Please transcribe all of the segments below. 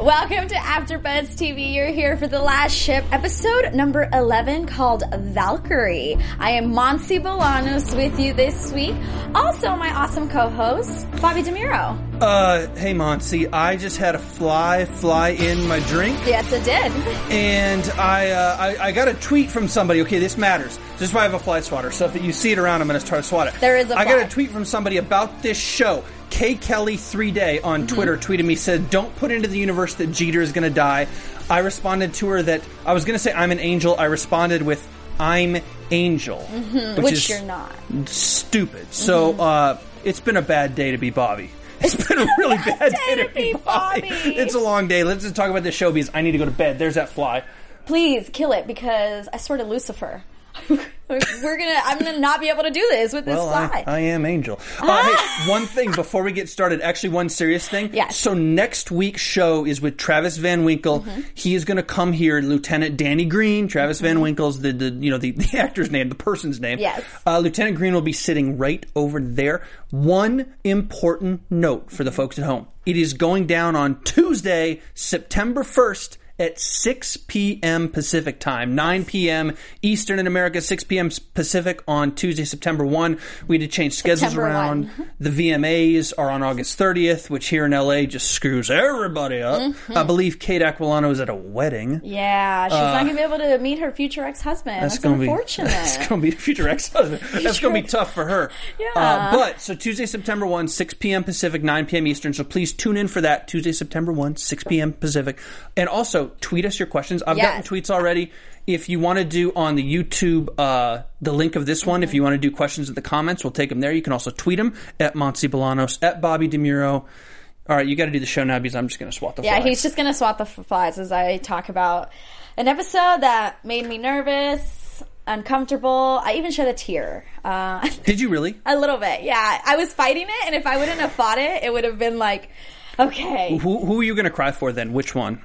Welcome to AfterBuzz TV. You're here for the last ship, episode number 11 called Valkyrie. I am Monse Bolanos with you this week. Also, my awesome co-host, Bobby DeMuro. Uh, hey Monse, I just had a fly fly in my drink, Yes, it did. and I, uh, I I got a tweet from somebody. Okay, this matters. This is why I have a fly swatter. So if you see it around, I'm going to try to swat it. There is a I got a tweet from somebody about this show. K Kelly three day on Mm-hmm. Twitter tweeted me said, "Don't put into the universe that Jeter is going to die." I responded to her that I was going to say I'm an angel. I responded with I'm angel, Mm-hmm. Which is you're not. stupid. So uh, it's been a bad day to be Bobby. It's been a really bad day to be Bobby. Bobby. It's a long day. Let's just talk about the show because I need to go to bed. There's that fly. Please kill it because I swear to Lucifer. We're gonna, I'm gonna not be able to do this with this Well, fly. I, I am Angel. Uh, hey, one thing before we get started, actually, one serious thing. Yes. So next week's show is with Travis Van Winkle. Mm-hmm. He is going to come here, Lieutenant Danny Green. Travis Van Winkle's the, the you know the, the actor's name, the person's name. Yes. Uh, Lieutenant Green will be sitting right over there. One important note for the folks at home: it is going down on Tuesday, September first. At 6 p.m. Pacific time, 9 p.m. Eastern in America, 6 p.m. Pacific on Tuesday, September 1. We had to change schedules September around. 1. The VMAs are on August 30th, which here in LA just screws everybody up. Mm-hmm. I believe Kate Aquilano is at a wedding. yeah, she's not gonna be able to meet her future ex-husband. That's, gonna unfortunate. be that's gonna be future ex-husband. That's gonna be tough for her. Yeah. Uh, but so Tuesday, September one, six p.m. Pacific, nine p.m. Eastern. So please tune in for that Tuesday, September one, six p.m. Pacific, and also tweet us your questions. I've Yes. gotten tweets already. If you want to do on the YouTube uh, the link of this one, if you want to do questions in the comments, we'll take them there. You can also tweet them at Monse Bolanos at Bobby DeMuro. All right, you got to do the show now because I'm just going to swat the Yeah, fly. he's just gonna swap the f- flies as I talk about an episode that made me nervous, uncomfortable. I even shed a tear. Uh, Did you really? a little bit, yeah. I was fighting it, and if I wouldn't have fought it, it would have been like, okay. Who, who are you going to cry for then? Which one?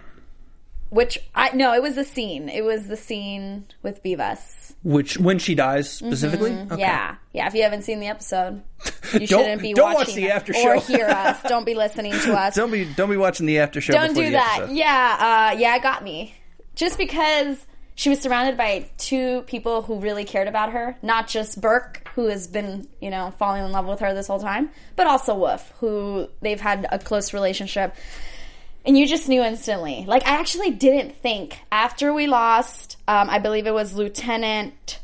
Which I no, it was the scene. It was the scene with Bivas. Which when she dies specifically? Mm-hmm. Yeah, yeah. If you haven't seen the episode, you shouldn't be don't watch watching the it. after or hear us. Don't be listening to us. Don't be don't be watching the after show. Don't do the that. episode. Yeah, uh, yeah, it got me. Just because she was surrounded by two people who really cared about her, not just Burke, who has been, you know, falling in love with her this whole time, but also Wolf, who they've had a close relationship. And you just knew instantly. Like, I actually didn't think after we lost, um, I believe it was Lieutenant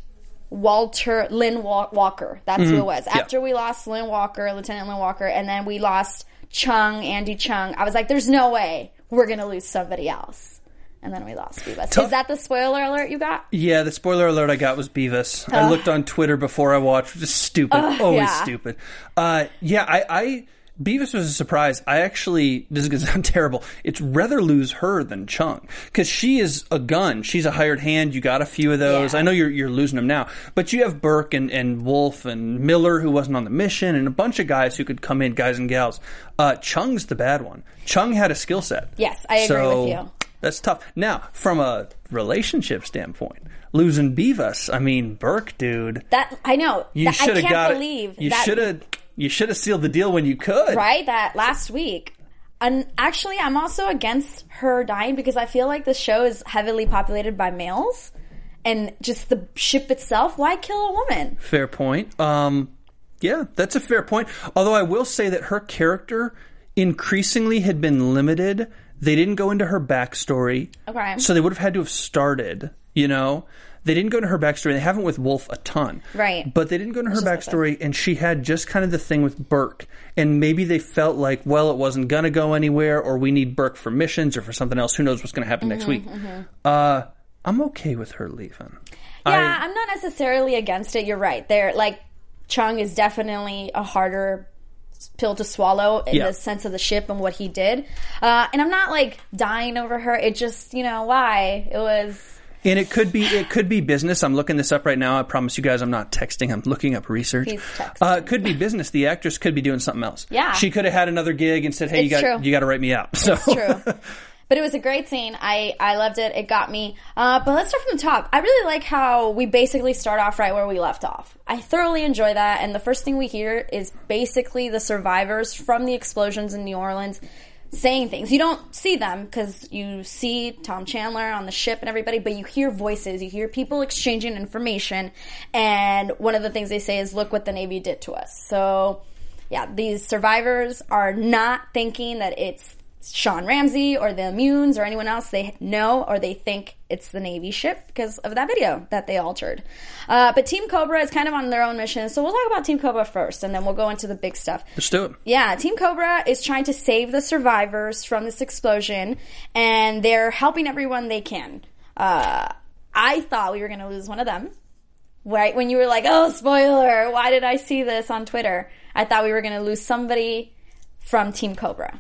Walter Lynn Walker. That's who it was. Yeah. After we lost Lynn Walker, Lieutenant Lynn Walker, and then we lost Chung, Andy Chung, I was like, there's no way we're going to lose somebody else. And then we lost Bivas. Tough- Is that the spoiler alert you got? Yeah, the spoiler alert I got was Bivas. I looked on Twitter before I watched. Just stupid. Always yeah. stupid. Uh, yeah, I, I Bivas was a surprise. I actually this is gonna sound terrible. It's rather lose her than Chung because she is a gun. She's a hired hand. You got a few of those. Yeah. I know you're you're losing them now, but you have Burke and and Wolf and Miller who wasn't on the mission and a bunch of guys who could come in, guys and gals. Uh, Chung's the bad one. Chung had a skill set. Yes, I agree So, with you. That's tough. Now, from a relationship standpoint, losing Bivas, I mean Burke, dude. That I know. You I should have can't got believe it. You should have. You should have sealed the deal when you could. right that last week and actually i'm also against her dying because i feel like the show is heavily populated by males and just the ship itself why kill a woman Fair point. Um, yeah, that's a fair point. Although I will say that her character increasingly had been limited. They didn't go into her backstory. Okay. So they would have had to have started, you know? They didn't go into her backstory. They haven't with Wolf a ton. Right. But they didn't go into her backstory, and she had just kind of the thing with Burke. And maybe they felt like, well, it wasn't going to go anywhere, or we need Burke for missions or for something else. Who knows what's going to happen next Mm-hmm, week? Uh, I'm okay with her leaving. Yeah, I, am not necessarily against it. You're right. There, like Chung is definitely a harder pill to swallow in Yeah. the sense of the ship and what he did. Uh, and I'm not like dying over her. It just, you know, why it was. And it could be it could be business. I'm looking this up right now. I promise you guys, I'm not texting. I'm looking up research. Uh, it could be business. The actress could be doing something else. Yeah. she could have had another gig and said, "Hey, you got true. you got to write me out." So True. But it was a great scene. I, I loved it. It got me. Uh, but let's start from the top. I really like how we basically start off right where we left off. I thoroughly enjoy that. And the first thing we hear is basically the survivors from the explosions in New Orleans saying things. You don't see them because you see Tom Chandler on the ship and everybody, but you hear voices. You hear people exchanging information. And one of the things they say is, look what the Navy did to us. So yeah, these survivors are not thinking that it's Sean Ramsey or the Immunes or anyone else. They know or they think it's the Navy ship because of that video that they altered. Uh, but Team Cobra is kind of on their own mission. So we'll talk about Team Cobra first and then we'll go into the big stuff. let's do it. Yeah, Team Cobra is trying to save the survivors from this explosion, and they're helping everyone they can. Uh, I thought we were going to lose one of them. Right when you were like, "Oh, spoiler! Why did I see this on Twitter?" I thought we were going to lose somebody from Team Cobra.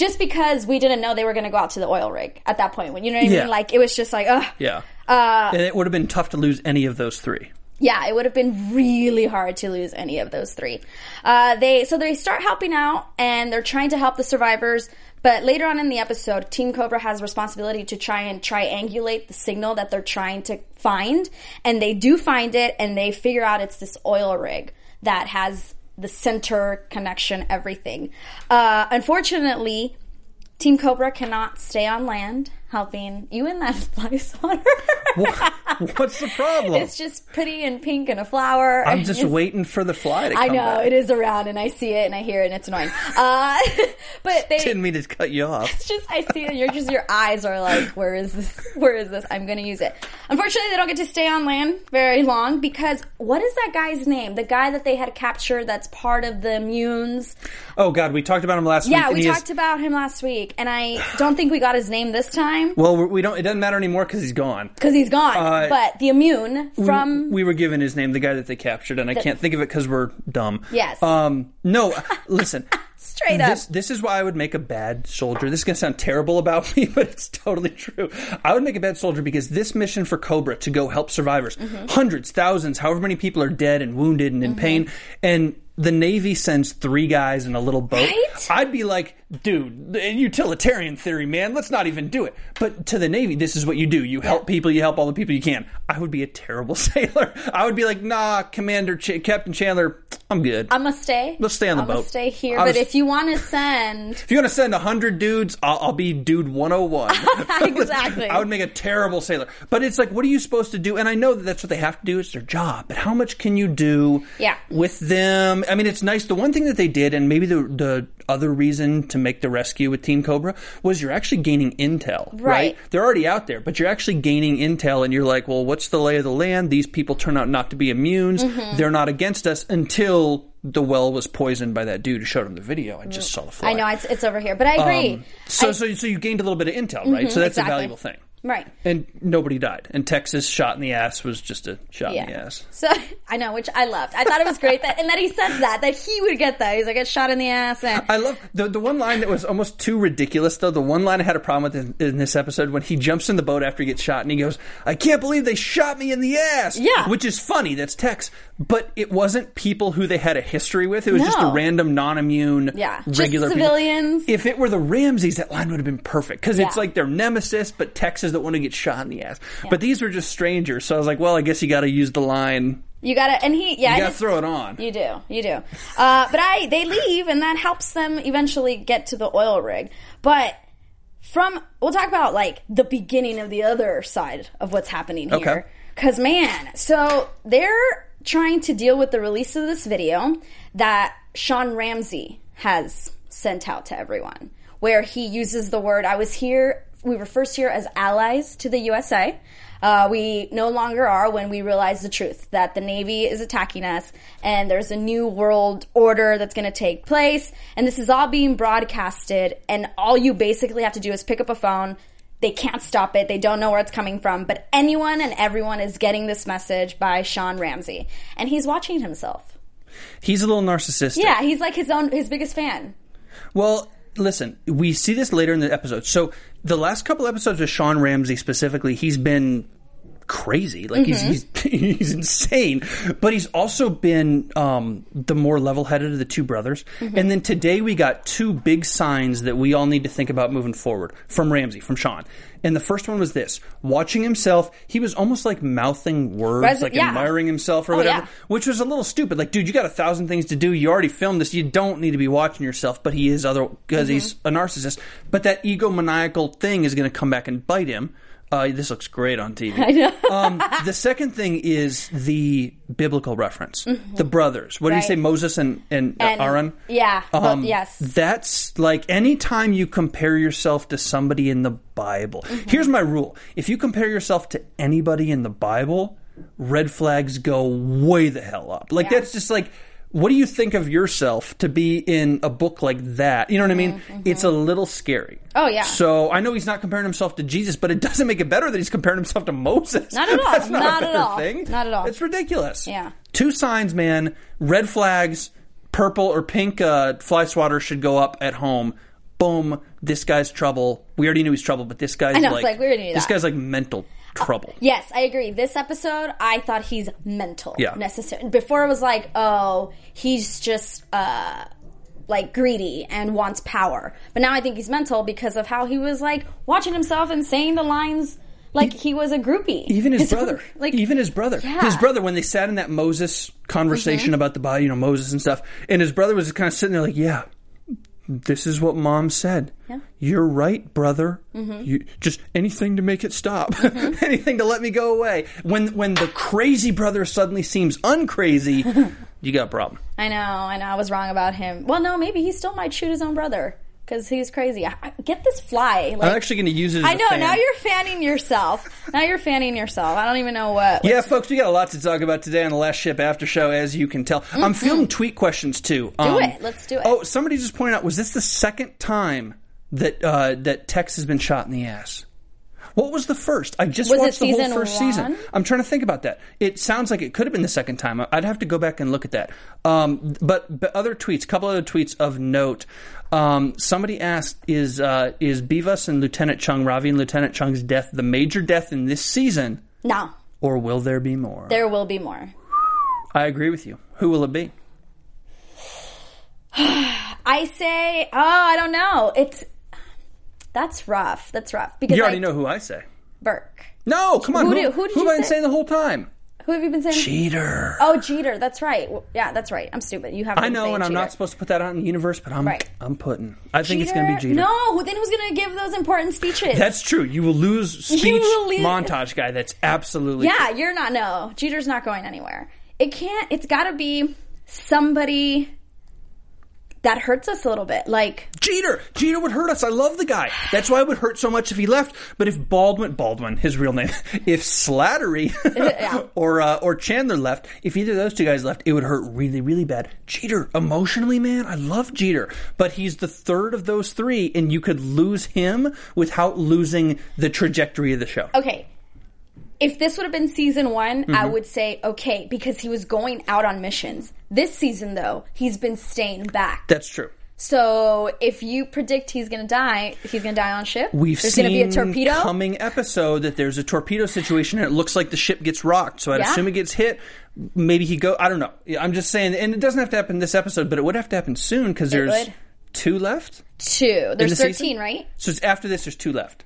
Just because we didn't know they were going to go out to the oil rig at that point. When you know what I Yeah. mean? Like it was just like, ugh. Yeah, Uh, and it would have been tough to lose any of those three. Yeah, it would have been really hard to lose any of those three. Uh, they so they start helping out and they're trying to help the survivors. But later on in the episode, Team Cobra has responsibility to try and triangulate the signal that they're trying to find, and they do find it, and they figure out it's this oil rig that has the center connection, everything. Uh, unfortunately, Team Cobra cannot stay on land helping you in that fly swatter. What's the problem? It's just pretty and pink and a flower. I'm just waiting for the fly to come I know back. it is around, and I see it, and I hear it, and it's annoying. Uh, but they, Didn't mean to cut you off. it's just I see it, and you're just your eyes are like, where is this? Where is this? I'm going to use it. Unfortunately, they don't get to stay on land very long because what is that guy's name? The guy that they had captured that's part of the immunes. Oh God, we talked about him last week. Yeah, we he is- talked about him last week, and I don't think we got his name this time well, we- we don't. It doesn't matter anymore because he's gone. because he's gone. Uh, but the immune from we were given his name, the guy that they captured, and I can't think of it because we're dumb. Yes. Um. No. listen. straight up. This this is why I would make a bad soldier. This is gonna sound terrible about me, but it's totally true. I would make a bad soldier because this mission for Cobra to go help survivors, Mm-hmm. hundreds, thousands, however many people are dead and wounded and in Mm-hmm. pain, and the Navy sends three guys in a little boat. Right? I'd be like, dude, the utilitarian theory, man. Let's not even do it. But to the Navy, this is what you do. You help people. You help all the people you can. I would be a terrible sailor. I would be like, nah, Commander, Ch- Captain Chandler, I'm good. I'm gonna stay. Let's stay on the I'm boat. stay here. I But if you want to send, If you want to send 100 dudes, I'll, I'll be dude 101. Exactly. I would make a terrible sailor. But it's like, what are you supposed to do? And I know that that's what they have to do. It's their job. But how much can you do Yeah. with them? I mean, it's nice. The one thing that they did, and maybe the, the other reason to make the rescue with Team Cobra, was you're actually gaining intel, right? Right. They're already out there, but you're actually gaining intel, and you're like, well, what's the lay of the land? These people turn out not to be immunes. Mm-hmm. They're not against us until the well was poisoned by that dude who showed him the video. I just saw the fly. I know it's it's over here, but I agree. Um, so, I- so, so you gained a little bit of intel, right? So that's exactly. a valuable thing. Right. And nobody died. And Texas shot in the ass was just a shot in the ass. So I know, which I loved. I thought it was great that, and that he said that that he would get that. He's like, get shot in the ass. And I love the the one line that was almost too ridiculous though. The one line I had a problem with in, in this episode when he jumps in the boat after he gets shot and he goes, "I can't believe they shot me in the ass." Yeah. which is funny. That's Tex, but it wasn't people who they had a history with. It was just a random non-immune, Yeah, regular people. civilians. If it were the Ramseys, that line would have been perfect because it's like their nemesis, but Tex the one who gets shot in the ass. But these were just strangers, so I was like, well, I guess you got to use the line. you gotta, and he, yeah, You got to throw it on. You do, you do. Uh, but I, they leave, and that helps them eventually get to the oil rig. But from, we'll talk about like the beginning of the other side of what's happening Okay. here. Cause man, so they're trying to deal with the release of this video that Sean Ramsey has sent out to everyone, where he uses the word, I was here, we were first here as allies to the USA. Uh, we no longer are when we realize the truth that the Navy is attacking us and there's a new world order that's going to take place. And this is all being broadcasted. And all you basically have to do is pick up a phone, They can't stop it. They don't know where it's coming from. But anyone and everyone is getting this message by Sean Ramsey. And he's watching himself. He's a little narcissistic. Yeah, he's like his own, his biggest fan. Well, listen, we see this later in the episode. So the last couple episodes with Sean Ramsey specifically, he's been crazy. Like he's, he's he's insane. But he's also been um, the more level headed of the two brothers. And then today we got two big signs that we all need to think about moving forward from Ramsey, from Sean. And the first one was this: watching himself. He was almost like mouthing words, Res- like yeah. admiring himself or Oh, whatever, yeah. which was a little stupid. Like, dude, you got a thousand things to do. You already filmed this. You don't need to be watching yourself. But he is other because he's Mm-hmm. a narcissist. But that egomaniacal thing is going to come back and bite him. Uh, this looks great on TV. I know. um, the second thing is the biblical reference. The brothers. What did he Mm-hmm. Say? Moses and, and, uh, And- Aaron? yeah, Um, yes. That's like anytime you compare yourself to somebody in the Bible. Mm-hmm. Here's my rule. If you compare yourself to anybody in the Bible, red flags go way the hell up. Like Yeah. that's just like what do you think of yourself to be in a book like that? You know what I mean? It's a little scary. Mm-hmm. Oh, yeah. So I know he's not comparing himself to Jesus, but it doesn't make it better that he's comparing himself to Moses. Not at all. That's not, Not a at all. thing. Not at all. It's ridiculous. Yeah. Two signs, man. Red flags, purple or pink uh, fly swatter should go up at home. Boom. This guy's trouble. We already knew he's trouble, but this guy's know, like, like, we already knew this that. guy's like mental trouble. Yes, I agree. This episode, I thought he's mental. Yeah. Necessary. Before it was like, oh, he's just uh like greedy and wants power. But now I think he's mental because of how he was like watching himself and saying the lines like he was a groupie. Even his It's brother, like even his brother, Yeah. Mm-hmm. his brother. When they sat in that Moses conversation about the body, you know, Moses and stuff, and his brother was just kind of sitting there like, "Yeah, this is what mom said. Yeah. Mm-hmm. You're right, brother. You just anything to make it stop, anything to let me go away. When when the crazy brother suddenly seems uncrazy, you got a problem. I know, I know. I was wrong about him. Well, no, maybe he still might shoot his own brother because he's crazy. I, I- get this fly. Like, I'm actually going to use it. As I a know. fan. Now you're fanning yourself. now you're fanning yourself. I don't even know what. Yeah, folks, we got a lot to talk about today on the Last Ship After Show, as you can tell. I'm fielding tweet questions too. Do it. Let's do it. Oh, somebody just pointed out: was this the second time that uh, that Tex has been shot in the ass? What was the first? I just Was it watched the whole season first season. one? I'm trying to think about that. It sounds like it could have been the second time. I'd have to go back and look at that. Um, but, but other tweets, a couple other tweets of note. Um, somebody asked, "Is uh, is Bivas and Lieutenant Chung, Ravi and Lieutenant Chung's death the major death in this season, No, or will there be more?" there will be more. I agree with you. Who will it be? I say, oh, I don't know. It's that's rough. That's rough because You already I- know who I say. Burke. No, come on. Who Who, do- who did who you have I been say? saying the whole time? Who have you been saying? Jeter. Oh, Jeter. That's right. Well, Yeah, that's right. I'm stupid. You have. I know, and I'm Jeter. not supposed to put that out in the universe, but I'm Right. I'm putting. I think it's going to be Jeter. No, then who's going to give those important speeches? That's true. You will lose speech will lose- montage guy. That's absolutely yeah. You're not. No, Jeter's not going anywhere. It can't. It's got to be somebody that hurts us a little bit. Like Jeter. Jeter would hurt us. I love the guy. That's why it would hurt so much if he left. But if Baldwin, Baldwin, his real name, if Slattery Yeah. or uh, or Chandler left, if either of those two guys left, it would hurt really, really bad. Jeter, emotionally, man, I love Jeter, but he's the third of those three, and you could lose him without losing the trajectory of the show. okay. If this would have been season one, I Mm-hmm. would say okay because he was going out on missions. This season, though, he's been staying back. That's true. So if you predict he's going to die, he's going to die on ship. We've There's seen going to be a torpedo. coming episode that there's a torpedo situation and it looks like the ship gets rocked. So I'd Yeah. assume it gets hit. Maybe he go. I don't know. I'm just saying, and it doesn't have to happen this episode, but it would have to happen soon because there's would. two left. Two. There's the thirteen, season? right? So after this, there's two left.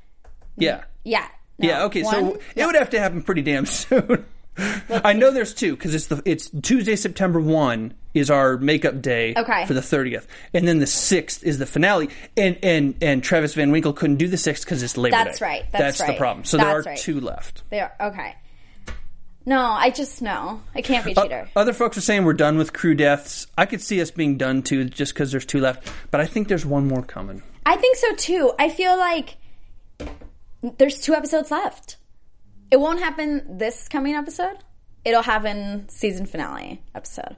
Yeah. Yeah. No, Yeah. Okay. one? So it would have to happen pretty damn soon. I know there's two because it's the it's Tuesday, September one is our makeup day Okay. for the thirtieth, and then the sixth is the finale. And and and Travis Van Winkle couldn't do the sixth because it's Labor That's Day. right, that's the right, problem. So there are right. two left. They are okay. No, I just know I can't be Jeter. Other folks are saying we're done with crew deaths. I could see us being done too, just because there's two left. But I think there's one more coming. I think so too. I feel like there's two episodes left. It won't happen this coming episode. It'll happen season finale episode.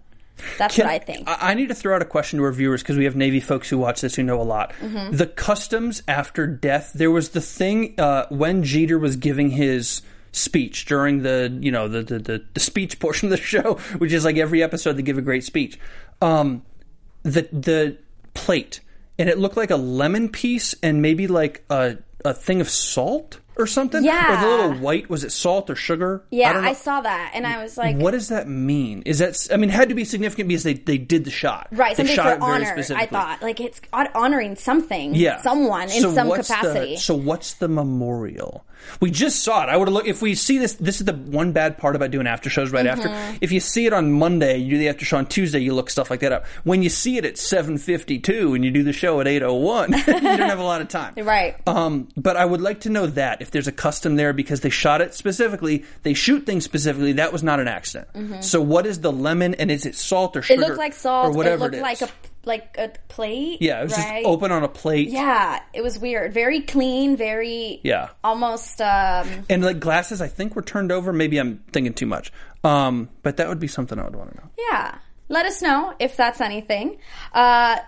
That's what I think. I, I need to throw out a question to our viewers because we have Navy folks who watch this who know a lot. Mm-hmm. The customs after death, there was the thing uh, when Jeter was giving his speech during the you know the, the the the speech portion of the show, which is like every episode they give a great speech. Um, the the plate and it looked like a lemon piece and maybe like a a thing of salt or something. Yeah. or the little white was it salt or sugar? yeah, don't I, saw that, and I was like, What does that mean? Is that I mean, it had to be significant because they, they did the shot. right, They something shot for honor. I thought like it's honoring something, Yeah. someone in So some what's the- capacity. so what's the memorial? We just saw it. I would have looked if we see this. This is the one bad part about doing after shows right Mm-hmm. after. If you see it on Monday, you do the after show on Tuesday. You look stuff like that up. When you see it at seven fifty two and you do the show at eight oh one, you don't have a lot of time. Right. Um, but I would like to know that if there's a custom there because they shot it specifically, they shoot things specifically. That was not an accident. So what is the lemon and is it salt or Mm-hmm. it sugar? looked like salt. or whatever it looked is? like a like a plate. yeah. It was right? just open on a plate. Yeah, it was weird. Very clean. Very Yeah. almost. um And like glasses, I think were turned over. Maybe I'm thinking too much. Um, but that would be something I would want to know. Yeah. Let us know if that's anything. Uh,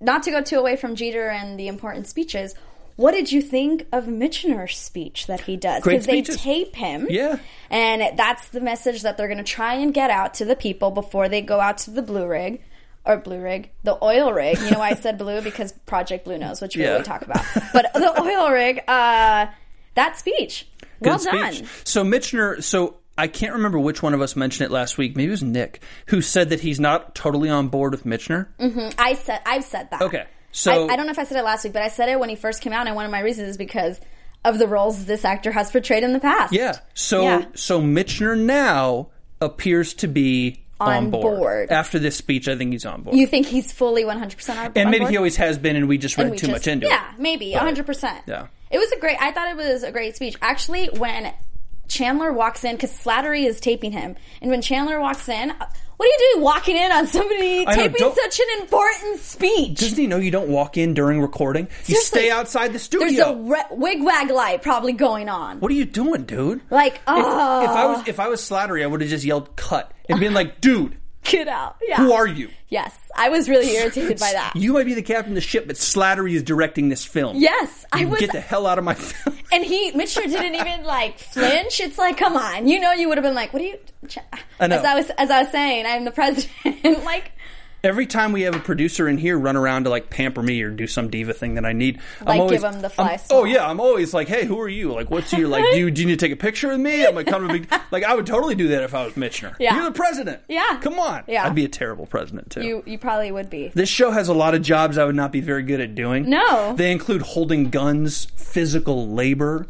not to go too away from Jeter and the important speeches. What did you think of Michener's speech that he does? Because they tape him. Yeah. And that's the message that they're going to try and get out to the people before they go out to the blue rig. Or blue rig, the oil rig. You know why I said blue? Because Project Blue Nose, which we Yeah. really talk about. But the oil rig, uh, that speech. well Good done. So Michener, so I can't remember which one of us mentioned it last week. Maybe it was Nick who said that he's not totally on board with Michener. I said I've said that. Okay. So I, I don't know if I said it last week, but I said it when he first came out, and one of my reasons is because of the roles this actor has portrayed in the past. Yeah. So Yeah. so Michener now appears to be on, On board. board. After this speech, I think he's on board. You think he's fully 100% on and on maybe he always has been, and we just read And we too just- much into yeah, it. Yeah, maybe But- 100%. Yeah. It was a great, I thought it was a great speech. Actually, when Chandler walks in, because Slattery is taping him, and when Chandler walks in, what are you doing walking in on somebody I know, taping don't- such an important speech? Doesn't he know you don't walk in during recording? You Seriously. stay outside the studio. There's studio. a re- wigwag light probably going on. what are you doing, dude? Like, oh, if I was oh. if I was Slattery, I would have just yelled "cut" and been like, "Dude, get out. Yeah. who are you? Yes, I was really irritated by that. You might be the captain of the ship, but Slattery is directing this film. Yes, I was. Get the hell out of my film. and he, Mitchell didn't even like flinch. It's like, come on, you know, you would have been like, what are you? Ch-? I know. As I was, as I was saying, I'm the president. like, Every time we have a producer in here run around to like pamper me or do some diva thing that I need, I'm Like, always, give 'em the fly I'm- Oh yeah, I'm always like, hey, who are you? Like, what's your like? Do you, do you need to take a picture with me? I'm like, kind of a big like. I would totally do that if I was Michener. Yeah. You're the president. Yeah. Come on. Yeah. I'd be a terrible president too. you, you probably would be. This show has a lot of jobs I would not be very good at doing. No. They include holding guns, physical labor,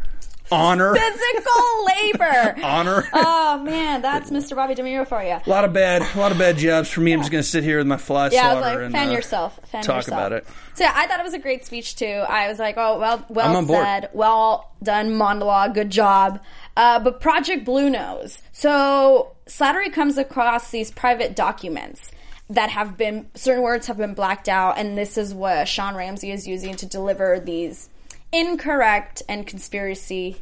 honor, Physical labor. honor. oh man, that's Mr. Bobby DeMuro for you. a lot of bad, a lot of bad jobs for me. I'm just going to sit here with my fly Yeah, I was like, and fan uh, yourself. Fan talk yourself. about it. So yeah, I thought it was a great speech too. I was like, oh well, well said, well done monologue, good job. Uh, but Project Blue Nose. So Slattery comes across these private documents that have been certain words have been blacked out, and this is what Sean Ramsey is using to deliver these incorrect and conspiracy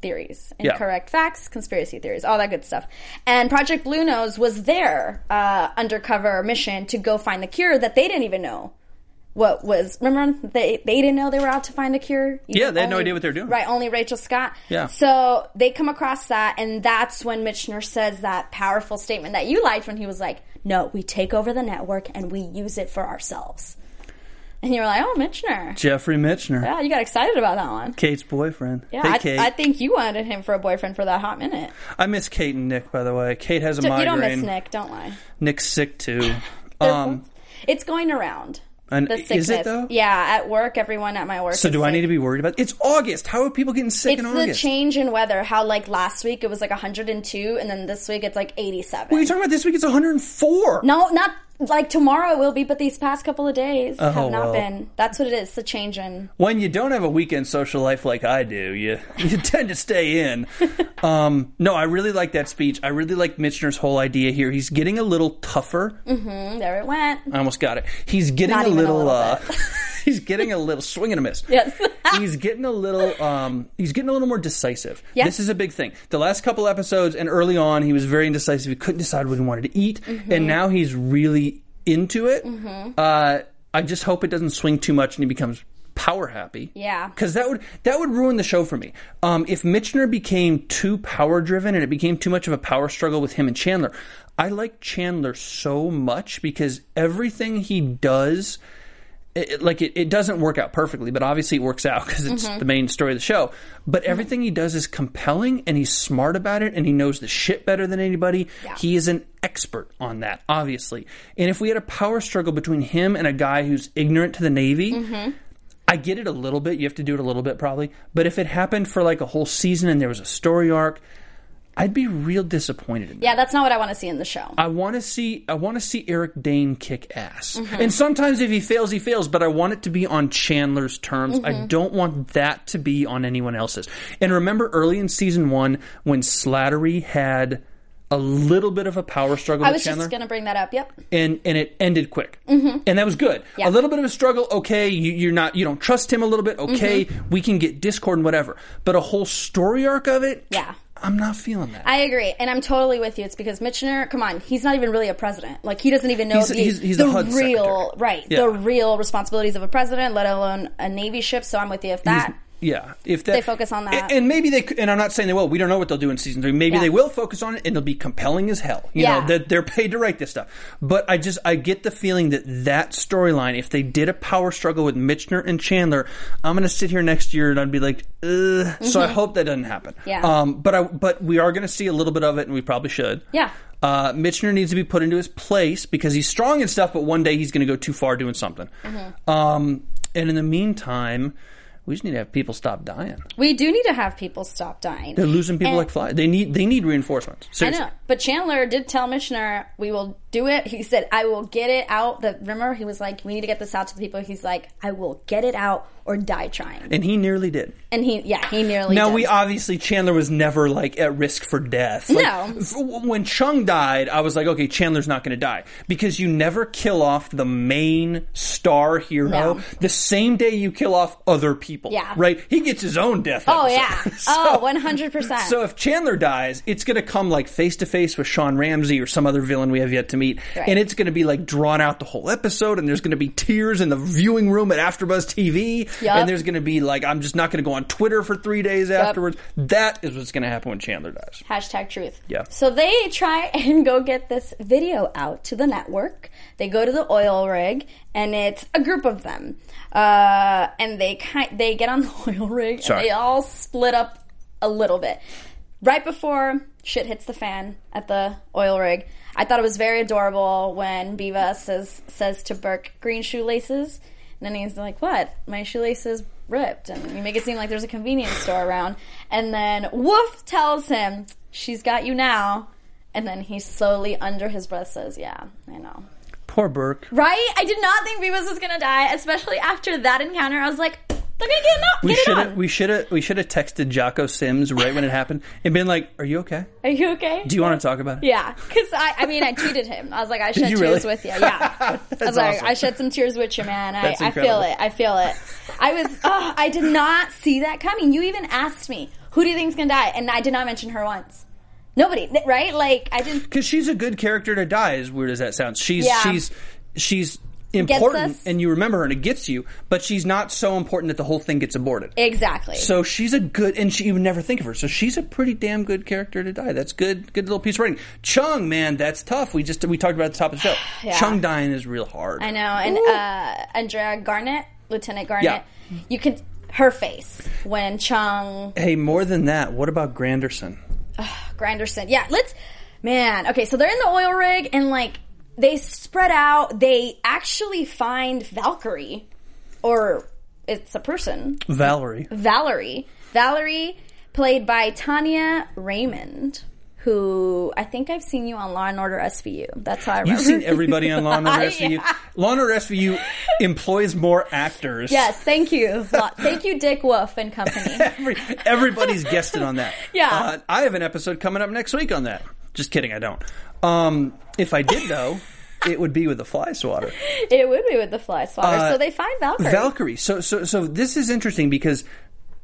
theories, Yeah. incorrect facts, conspiracy theories, all that good stuff. And Project Blue Nose was their uh, undercover mission to go find the cure that they didn't even know what was. Remember, they they didn't know they were out to find a cure. Yeah, they had no idea what they were doing. Right, only Rachel Scott. Yeah. So they come across that, and that's when Michener says that powerful statement that you liked when he was like, "No, we take over the network and we use it for ourselves." And you were like, "Oh, Michener." Jeffrey Michener, Yeah, you got excited about that one. Kate's boyfriend. Yeah, hey, I, Kate. I think you wanted him for a boyfriend for that hot minute. I miss Kate and Nick, by the way. Kate has a You migraine. don't miss Nick, don't lie. Nick's sick too. Um, it's going around. and The is sickness. it though? Yeah, at work, everyone at my work. So is do I need to be worried about? It's August. How are people getting sick It's in the August? change in weather. How like last week it was like 102, and then this week it's like 87. what are you talking about? This week it's 104. No, not like tomorrow it will be, but these past couple of days have Oh, not well. been. That's what it is. The change in. When you don't have a weekend social life like I do, you you tend to stay in. um, no, I really like that speech. I really like Michener's whole idea here. He's getting a little tougher. Mm, there it went. I almost got it. He's getting Not a even a little. little uh, he's getting a little swing and a miss. Yes. he's getting a little um he's getting a little more decisive. This is a big thing. The last couple episodes and early on he was very indecisive. He couldn't decide what he wanted to eat. Mm-hmm. And now he's really into it. Uh I just hope it doesn't swing too much and he becomes power happy. Yeah. Because that would that would ruin the show for me. Um, if Michener became too power driven and it became too much of a power struggle with him and Chandler, I like Chandler so much because everything he does, it, it- like it, it doesn't work out perfectly, but obviously it works out because it's mm-hmm. the main story of the show. But everything he does is compelling and he's smart about it and he knows the shit better than anybody. He is an expert on that, obviously. And if we had a power struggle between him and a guy who's ignorant to the Navy, mm-hmm. I get it a little bit. You have to do it a little bit probably. But if it happened for like a whole season and there was a story arc, I'd be real disappointed in that. yeah, that's not what I want to see in the show. I want to see I want to see Eric Dane kick ass. Mm-hmm. And sometimes if he fails, he fails, but I want it to be on Chandler's terms. I mm-hmm. don't want that to be on anyone else's. And remember early in season 1 when Slattery had a little bit of a power struggle I with was just going to bring that up. Yep. and and it ended quick, mm-hmm. and that was good. Yeah. A little bit of a struggle, okay. You, you're not, you don't trust him a little bit, okay. Mm-hmm. We can get discord and whatever, but a whole story arc of it, Yeah. I'm not feeling that. I agree, and I'm totally with you. It's because Michener, come on, he's not even really a president. Like he doesn't even know He's- the, he's- he's the real secretary. right, Yeah. the real responsibilities of a president, let alone a navy ship. So I'm with you. If that, yeah, if that, They focus on that. and, maybe they, and I'm not saying they will. We don't know what they'll do in season three. Maybe Yeah. they will focus on it, and it'll be compelling as hell. You Yeah. know, that they're paid to write this stuff. But I just, I get the feeling that that storyline, if they did a power struggle with Michener and Chandler, I'm going to sit here next year and I'd be like, Ugh. So I hope that doesn't happen. Mm-hmm. Yeah. Um, but I, but we are going to see a little bit of it, and we probably should. Yeah. Uh, Michener needs to be put into his place because he's strong and stuff, but one day he's going to go too far doing something. Mm-hmm. Um, and in the meantime, we just need to have people stop dying. we do need to have people stop dying. They're losing people And- like flies. They need they need reinforcements. I know, but Chandler did tell Michener, "We will do it." He said, "I will get it out." The remember, he was like, "We need to get this out to the people." He's like, "I will get it out or die trying." And he nearly did. And he, yeah, he nearly. Now did. we obviously Chandler was never like at risk for death. Like, No. f- when Chung died, I was like, okay, Chandler's not going to die because you never kill off the main star hero No. the same day you kill off other people. Yeah. right. He gets his own death. Oh episode. yeah. Oh, so- oh, one hundred percent. So if Chandler dies, it's going to come like face to face with Sean Ramsey or some other villain we have yet to meet, Right. and it's going to be like drawn out the whole episode, and there's going to be tears in the viewing room at AfterBuzz TV, Yup. and there's going to be like I'm just not going to go on Twitter for three days afterwards. That is what's going to happen when Chandler dies. Hashtag truth. Yeah. So they try and go get this video out to the network. They go to the oil rig, and it's a group of them. Uh, and they kind they get on the oil rig, Sorry. and they all split up a little bit. Right before shit hits the fan at the oil rig, I thought it was very adorable when Biva says says to Burke, "Green shoelaces." And then he's like, "What? My shoelaces ripped." And you make it seem like there's a convenience store around. And then Wolf tells him, "She's got you now." And then he slowly, under his breath, says, "Yeah, I know." Poor Burke. Right? I did not think Bivas was gonna die, especially after that encounter. I was like, "They're gonna get, no- We get it should on." have we should have we should have texted Jocko Sims right when it happened and been like, "Are you okay? Are you okay? Do you want to talk about it?" Yeah, because I, I mean, I tweeted him. I was like, I shed tears really? with you. Yeah, I was like. I shed some tears with you, man. I, I feel it. I feel it. I was, oh, I did not see that coming. You even asked me, who do you think's gonna die? And I did not mention her once. Nobody, right? Like, I didn't. because she's a good character to die. As weird as that sounds, she's Yeah. she's she's important, and you remember her, and it gets you. But she's not so important that the whole thing gets aborted. Exactly. So she's a good, and she, you would never think of her. So she's a pretty damn good character to die. That's good, good little piece of writing. Chung, man, that's tough. We just we talked about at the top of the show. Yeah. Chung dying is real hard. I know. And uh, Andrea Garnett, Lieutenant Garnett, Yeah. you can her face when Chung Hey, more than that, what about Granderson? Granderson. Yeah, let's. Man, okay, so they're in the oil rig and like they spread out. They actually find Valkyrie, or it's a person, Valerie. Valerie. Valerie, played by Tanya Raymond, who I think I've seen you on Law and Order SVU. That's how I remember. You've seen everybody on Law and Order SVU. Yeah. Law and Order SVU employs more actors. Yes, thank you. Thank you, Dick Wolf and company. Every, everybody's guested on that. Yeah. Uh, I have an episode coming up next week on that. Just kidding, I don't. Um, if I did though, it would be with the fly swatter. It would be with the fly swatter. Uh, so they find Valkyrie. Valkyrie. So so so this is interesting because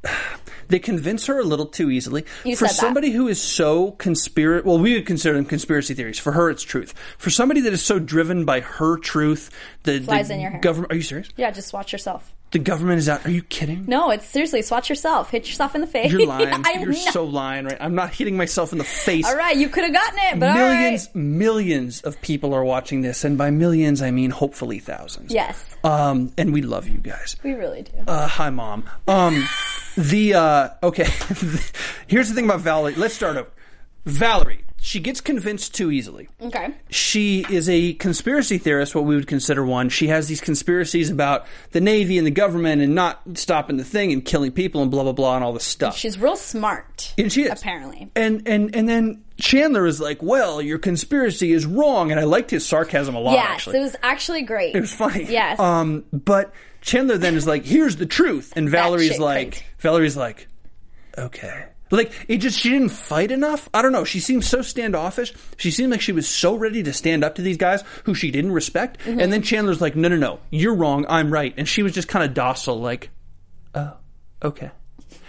they convince her a little too easily. You For said that. somebody who is so conspiracy, well, we would consider them conspiracy theories. For her, it's truth. For somebody that is so driven by her truth, the, Flies the in your hair. government. Are you serious? yeah, just watch yourself. The government is out. Are you kidding? No, it's seriously swatch yourself. Hit yourself in the face. You're lying. I'm You're not- so lying, right? I'm not hitting myself in the face. All right, you could have gotten it, but millions, right. millions of people are watching this, and by millions, I mean hopefully thousands. Yes, Um, and we love you guys. we really do. Uh, hi, mom. Um, the uh, okay. Here's the thing about Valerie. Let's start over. Valerie. She gets convinced too easily. okay. She is a conspiracy theorist, what we would consider one. She has these conspiracies about the Navy and the government and not stopping the thing and killing people and blah blah blah and all this stuff. She's real smart. And she is apparently. And and and then Chandler is like, "Well, your conspiracy is wrong," and I liked his sarcasm a lot. Yes, actually, it was actually great. it was funny. Yes. Um, but Chandler then is like, "Here's the truth," and Valerie's like, crazy. Valerie's like, "Okay." Like it just she didn't fight enough. I don't know. She seemed so standoffish. She seemed like she was so ready to stand up to these guys who she didn't respect. Mm-hmm. And then Chandler's like, "No, no, no. You're wrong. I'm right." And she was just kind of docile like, "Oh, okay."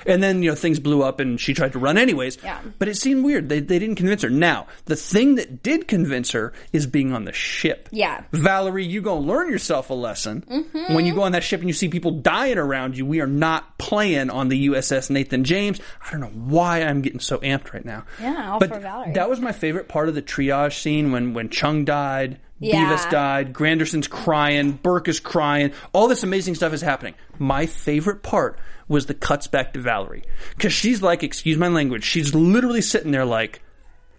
And then, you know, things blew up and she tried to run anyways. Yeah. But it seemed weird. They, they didn't convince her. Now, the thing that did convince her is being on the ship. Yeah. Valerie, you gonna learn yourself a lesson. Mm-hmm. When you go on that ship and you see people dying around you, we are not playing on the USS Nathan James. I don't know why I'm getting so amped right now. Yeah, all but for Valerie. that was my favorite part of the triage scene when when Chung died. Yeah. Bivas died. Granderson's crying. Burke is crying. All this amazing stuff is happening. My favorite part was the cuts back to Valerie. Because she's like, excuse my language, she's literally sitting there like,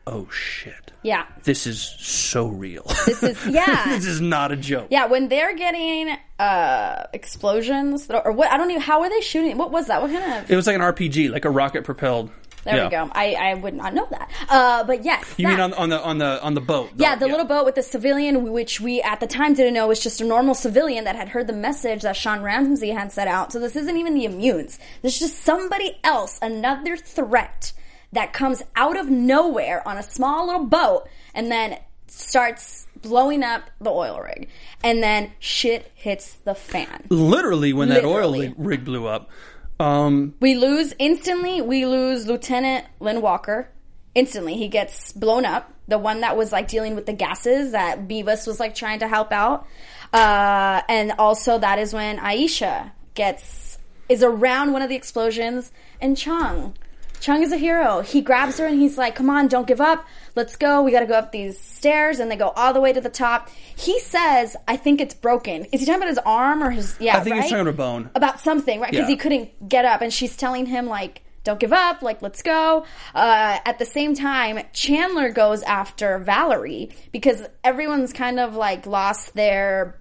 oh shit. Yeah. This is so real. This is yeah. this is not a joke. Yeah, when they're getting uh explosions or what I don't even how were they shooting? What was that? What kind of It was like an RPG, like a rocket propelled. There yeah. we go. I, I would not know that. Uh but yes. You mean on, on the on the on the boat? Yeah, the little boat with the civilian, which we at the time didn't know was just a normal civilian that had heard the message that Sean Ramsey had set out. So this isn't even the immunes. This is just somebody else, another threat that comes out of nowhere on a small little boat and then starts blowing up the oil rig. And then shit hits the fan. Literally, when that oil rig blew up. Um, We lose instantly. We lose Lieutenant Lynn Walker. Instantly, he gets blown up. The one that was like dealing with the gases that Bivas was like trying to help out. Uh, and also that is when Aisha gets is around one of the explosions and Chung. Chung is a hero. He grabs her and he's like, "Come on, don't give up. Let's go. We got to go up these stairs." And they go all the way to the top. He says, "I think it's broken." Is he talking about his arm or his? Yeah, I think right? he's talking about bone. about something, right? Because Yeah. he couldn't get up, and she's telling him like, "Don't give up, like let's go." Uh, at the same time, Chandler goes after Valerie because everyone's kind of like lost their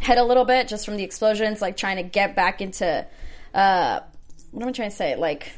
head a little bit just from the explosions, like trying to get back into uh, what am I trying to say? Like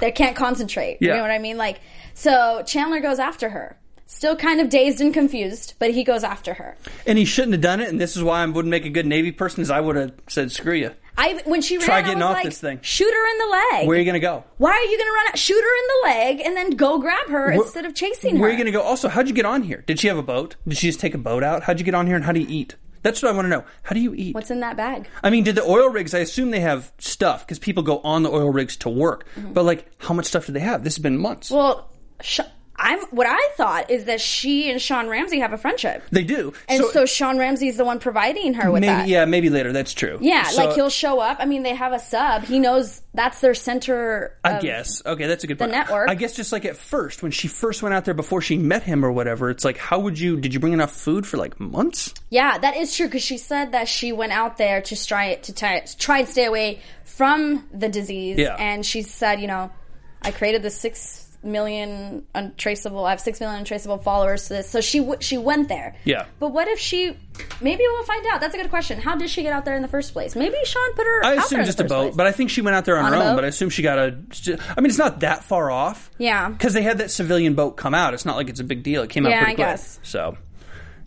they can't concentrate. You know what I mean? Like so, Chandler goes after her. Still kind of dazed and confused, but he goes after her. and he shouldn't have done it. And this is why I wouldn't make a good Navy person. Is I would have said, "Screw you." I when she Try ran, getting off like, this thing. shoot her in the leg. Where are you going to go? Why are you going to run out? Shoot her in the leg and then go grab her instead of chasing her. Where are you going to go? Also, how'd you get on here? Did she have a boat? Did she just take a boat out? How'd you get on here, and how do you eat? That's what I want to know. How do you eat? What's in that bag? I mean, did the oil rigs? I assume they have stuff because people go on the oil rigs to work. But like, how much stuff do they have? This has been months. Mm-hmm. Well, sh- I'm what I thought is that she and Sean Ramsey have a friendship, they do. and so, Sean Ramsey's the one providing her with maybe, that. yeah, maybe later. That's true. Yeah, So- like he'll show up. I mean, they have a sub. He knows that's their center. I guess. Okay, that's a good the point. network. I guess just like at first, when she first went out there before she met him or whatever, it's like, how would you? Did you bring enough food for like months? Yeah, that is true because she said that she went out there to try to try, try and stay away from the disease. Yeah. and she said, you know, I created the six million untraceable. I have six million untraceable followers to this. So she w- she went there. Yeah. But what if she? Maybe we'll find out. That's a good question. How did she get out there in the first place? Maybe Sean put her. I assume just a boat, place. but I think she went out there on, On her own. But I assume she got a. I mean, it's not that far off. Yeah. because they had that civilian boat come out. It's not like it's a big deal. It came out Yeah, pretty I quick. guess. So,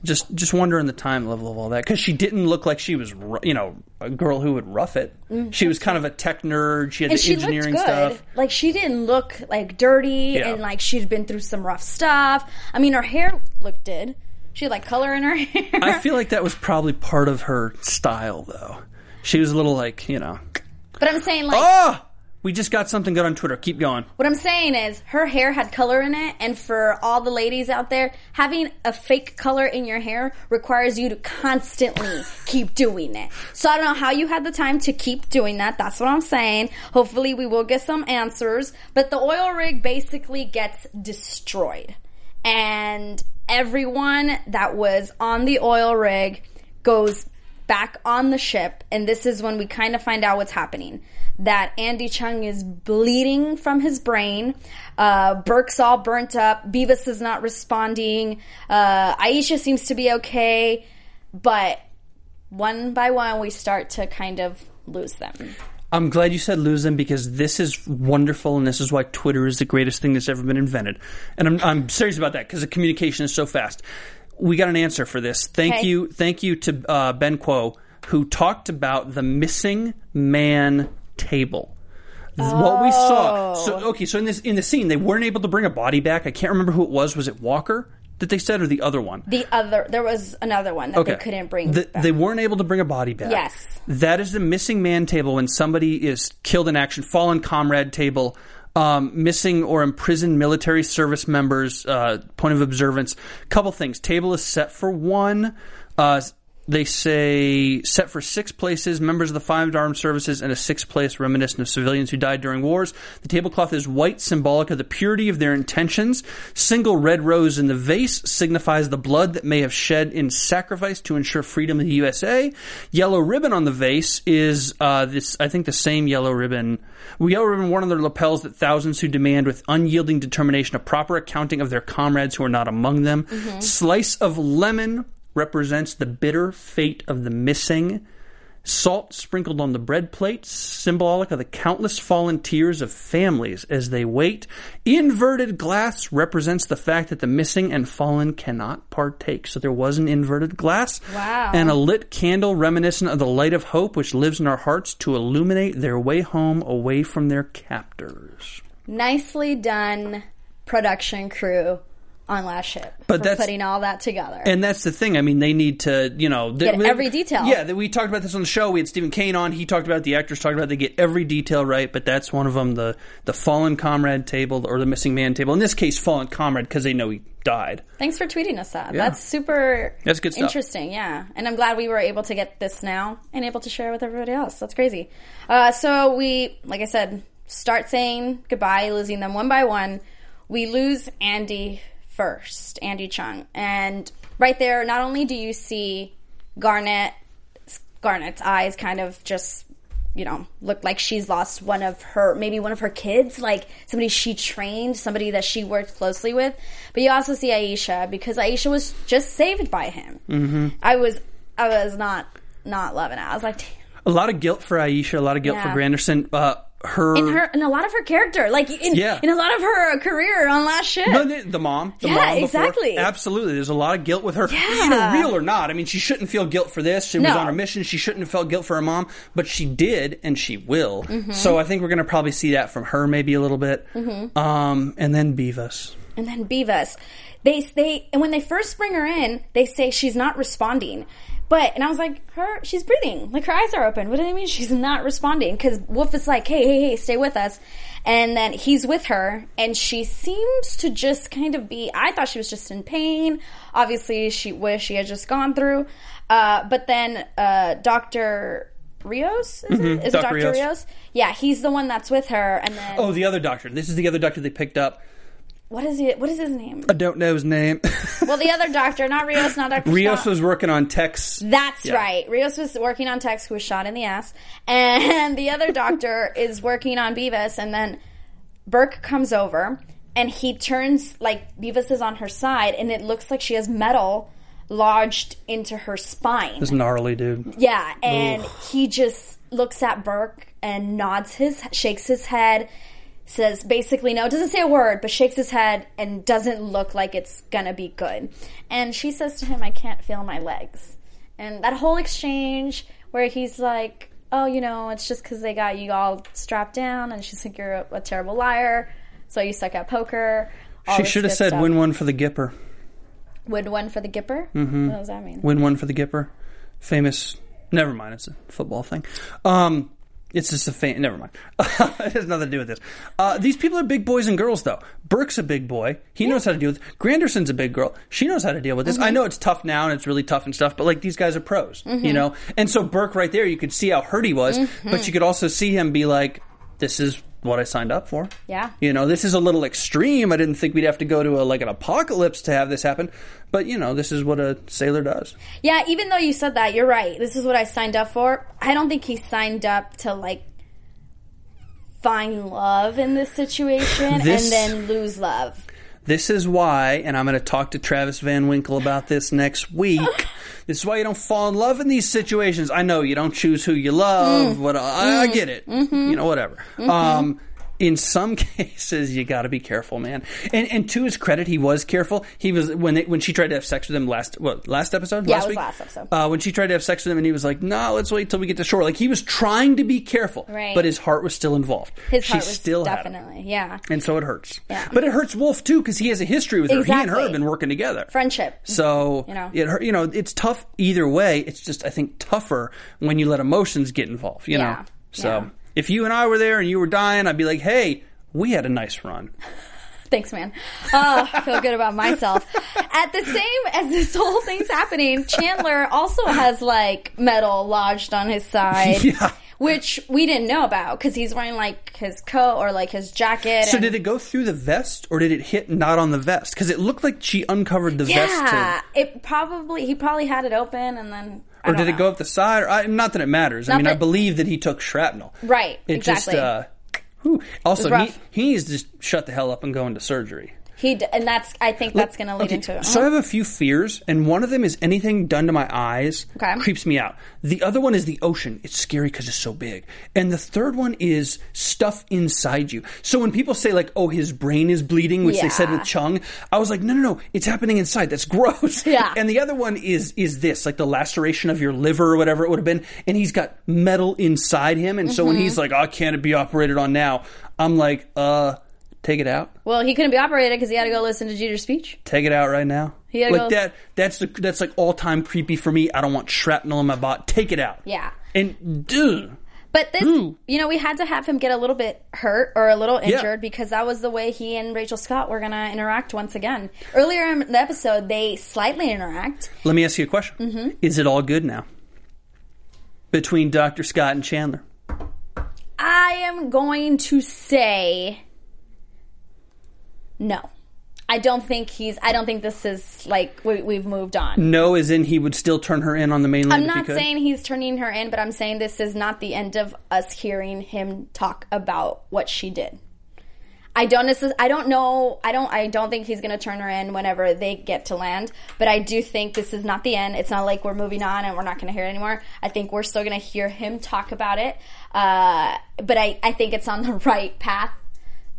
just just wondering the time level of all that because she didn't look like she was, you know, a girl who would rough it. Mm-hmm. she was kind of a tech nerd. She had and the she engineering stuff. Like she didn't look like dirty Yeah. and like she'd been through some rough stuff. I mean, her hair looked good. She had like color in her hair. I feel like that was probably part of her style, though. She was a little like, you know, but I'm saying like oh, we just got something good on Twitter. Keep going. What I'm saying is her hair had color in it, and for all the ladies out there, having a fake color in your hair requires you to constantly keep doing it. So I don't know how you had the time to keep doing that. That's what I'm saying. Hopefully we will get some answers. But the oil rig basically gets destroyed. And everyone that was on the oil rig goes back on the ship, and this is when we kind of find out what's happening. That Andy Chung is bleeding from his brain. Uh, Burk's all burnt up. Bivas is not responding. Uh, Aisha seems to be okay, but one by one, we start to kind of lose them. I'm glad you said lose them because this is wonderful and this is why Twitter is the greatest thing that's ever been invented. And I'm, I'm serious about that because the communication is so fast. We got an answer for this. Thank Okay. you, thank you to uh, Ben Quo who talked about the missing man table. What we saw. So okay, so in this in the scene, they weren't able to bring a body back. I can't remember who it was. Was it Walker that they said, or the other one? The other, there was another one that they couldn't bring. The- back. they weren't able to bring a body back. Yes. That is the missing man table when somebody is killed in action, fallen comrade table, um, missing or imprisoned military service members, uh, point of observance. Couple things. Table is set for one. Uh, they say set for six places, members of the five armed services, and a sixth place reminiscent of civilians who died during wars. The tablecloth is white, symbolic of the purity of their intentions. Single red rose in the vase signifies the blood that may have shed in sacrifice to ensure freedom of the USA. Yellow ribbon on the vase is uh, this, I think, the same yellow ribbon. Yellow ribbon worn on their lapels that thousands who demand with unyielding determination a proper accounting of their comrades who are not among them. Slice of lemon represents the bitter fate of the missing. Salt sprinkled on the bread plate, symbolic of the countless fallen tears of families as they wait. Inverted glass represents the fact that the missing and fallen cannot partake. So there was an inverted glass. Wow. And a lit candle reminiscent of the light of hope which lives in our hearts to illuminate their way home away from their captors. nicely done production crew on Last Ship But that's- putting all that together. And that's the thing. I mean, they need to, you know, Get every detail. Yeah, we talked about this on the show. We had Steven Kane on. He talked about it, the actors talked about it. they get every detail right. But that's one of them the the fallen comrade table or the missing man table. In this case, fallen comrade because they know he died. Thanks for tweeting us that. Yeah. That's super That's good stuff. interesting, yeah. And I'm glad we were able to get this now and able to share with everybody else. That's crazy. Uh, so we, like I said, start saying goodbye, losing them one by one. We lose Andy first, Andy Chung. And right there, not only do you see Garnett, Garnett's eyes kind of just you know, look like she's lost one of her, maybe one of her kids, like somebody she trained, somebody that she worked closely with. But you also see Aisha because Aisha was just saved by him. Mm-hmm. I was, I was not, not loving it. I was like, damn. A lot of guilt for Aisha. A lot of guilt Yeah. for Granderson. Uh, her, in her, in a lot of her character, like in, Yeah. in a lot of her career on Last Ship. No, the, the mom. The Yeah, mom exactly. Absolutely. There's a lot of guilt with her. Yeah. You know, real or not. I mean, she shouldn't feel guilt for this. She was on a mission. She shouldn't have felt guilt for her mom, but she did, and she will. Mm-hmm. So I think we're going to probably see that from her maybe a little bit. Mm-hmm. Um, and then Bivas. and then Bivas. They they and when they first bring her in, they say she's not responding. But and I was like, her she's breathing, like her eyes are open. What do they mean she's not responding? Because Wolf is like, hey, hey, hey, stay with us. And then he's with her, and she seems to just kind of be. I thought she was just in pain. Obviously, she what she had just gone through. Uh, but then uh, Doctor Rios is, it? is it Dr. Doctor Rios. Rios? Yeah, he's the one that's with her. And then Oh, the other doctor. This is the other doctor they picked up. What is it? What is his name? I don't know his name. Well, the other doctor, not Rios, not Dr. Rios was working on Tex. That's Yeah. right. Rios was working on Tex, who was shot in the ass, and the other doctor is working on Bivas. And then Burk comes over, and he turns like Bivas is on her side, and it looks like she has metal lodged into her spine. This gnarly dude. Yeah, and he just looks at Burk and nods his, shakes his head, says basically no, doesn't say a word, but shakes his head and doesn't look like it's gonna be good. And she says to him, "I can't feel my legs." And that whole exchange where he's like, "Oh, you know, it's just because they got you all strapped down," and she's like, "You're a, a terrible liar, so you suck at poker." She should have said stuff. win one for the Gipper. Win one for the Gipper? Mm-hmm. What does that mean? Win one for the Gipper. Famous. Never mind. It's a football thing. Um, it's just a fan. Never mind. it has nothing to do with this. Uh, these people are big boys and girls, though. Burk's a big boy. He knows how to deal with. it. Granderson's a big girl. She knows how to deal with this. I mm-hmm. know it's tough now and it's really tough and stuff, but like these guys are pros, you mm-hmm. know. And so Burke, right there, you could see how hurt he was, mm-hmm. but you could also see him be like, "This is what I signed up for." Yeah. You know, this is a little extreme. I didn't think we'd have to go to a like an apocalypse to have this happen, but you know, this is what a sailor does. Yeah, even though you said that, you're right. This is what I signed up for. I don't think he signed up to like find love in this situation This- and then lose love. This is why, and I'm going to talk to Travis Van Winkle about this next week. this is why you don't fall in love in these situations. I know you don't choose who you love. Mm. What I, I get it. Mm-hmm. Mm-hmm. You know, whatever. Mm-hmm. Um, in some cases, you got to be careful, man. And and to his credit, he was careful. He was when they, when she tried to have sex with him last what last episode Yeah, last week last episode. Uh, when she tried to have sex with him, and he was like, "No, let's wait till we get to shore." Like he was trying to be careful, Right. but his heart was still involved. His she heart was still definitely, yeah. And so it hurts. Yeah. But it hurts Wolf too because he has a history with her. He and her have been working together. Friendship. So You know. it hurt. You know, it's tough either way. It's just I think tougher when you let emotions get involved. You Yeah. know. So Yeah. If you and I were there and you were dying, I'd be like, hey. We had a nice run. Thanks, man. Oh, I feel good about myself. At the same as this whole thing's happening, Chandler also has like metal lodged on his side. Yeah. Which we didn't know about because he's wearing like his coat or like his jacket. So and- did it go through the vest or did it hit not on the vest? Because it looked like she uncovered the vest. Yeah, To, it probably he probably had it open and then. I or did it go up the side? Or, I, not that it matters. I Not mean, I believe that he took shrapnel. Right, It exactly. just. Uh, whew. Also, he, he needs to just shut the hell up and go into surgery. He d- and that's I think that's going to lead Okay, into it. So I have a few fears, and one of them is anything done to my eyes Okay. creeps me out. The other one is the ocean. It's scary because it's so big. And the third one is stuff inside you. So when people say like, "Oh, his brain is bleeding," which they said with Chung, I was like, "No, no, no, it's happening inside. That's gross." Yeah. And the other one is is this like the laceration of your liver or whatever it would have been, and he's got metal inside him, and so when Mm-hmm. he's like, "Oh, can't it be operated on now?" I'm like, "Uh." Take it out. well, he couldn't be operated because he had to go listen to Jeter's speech. Take it out right now. He had to like go- that. That's the that's like all time creepy for me. I don't want shrapnel in my body. Take it out. Yeah. And duh. But this, Ooh. you know, we had to have him get a little bit hurt or a little Yeah. injured because that was the way he and Rachel Scott were going to interact once again. Earlier in the episode, they slightly interact. Let me ask you a question. Mm-hmm. Is it all good now between Doctor Scott and Chandler? I am going to say no. I don't think he's. I don't think this is like we, we've moved on. No, as in he would still turn her in on the mainland. I'm he not could? saying he's turning her in, but I'm saying this is not the end of us hearing him talk about what she did. I don't necess- I don't know. I don't. I don't think he's going to turn her in whenever they get to land. But I do think this is not the end. It's not like we're moving on and we're not going to hear it anymore. I think we're still going to hear him talk about it. Uh, but I, I think it's on the right path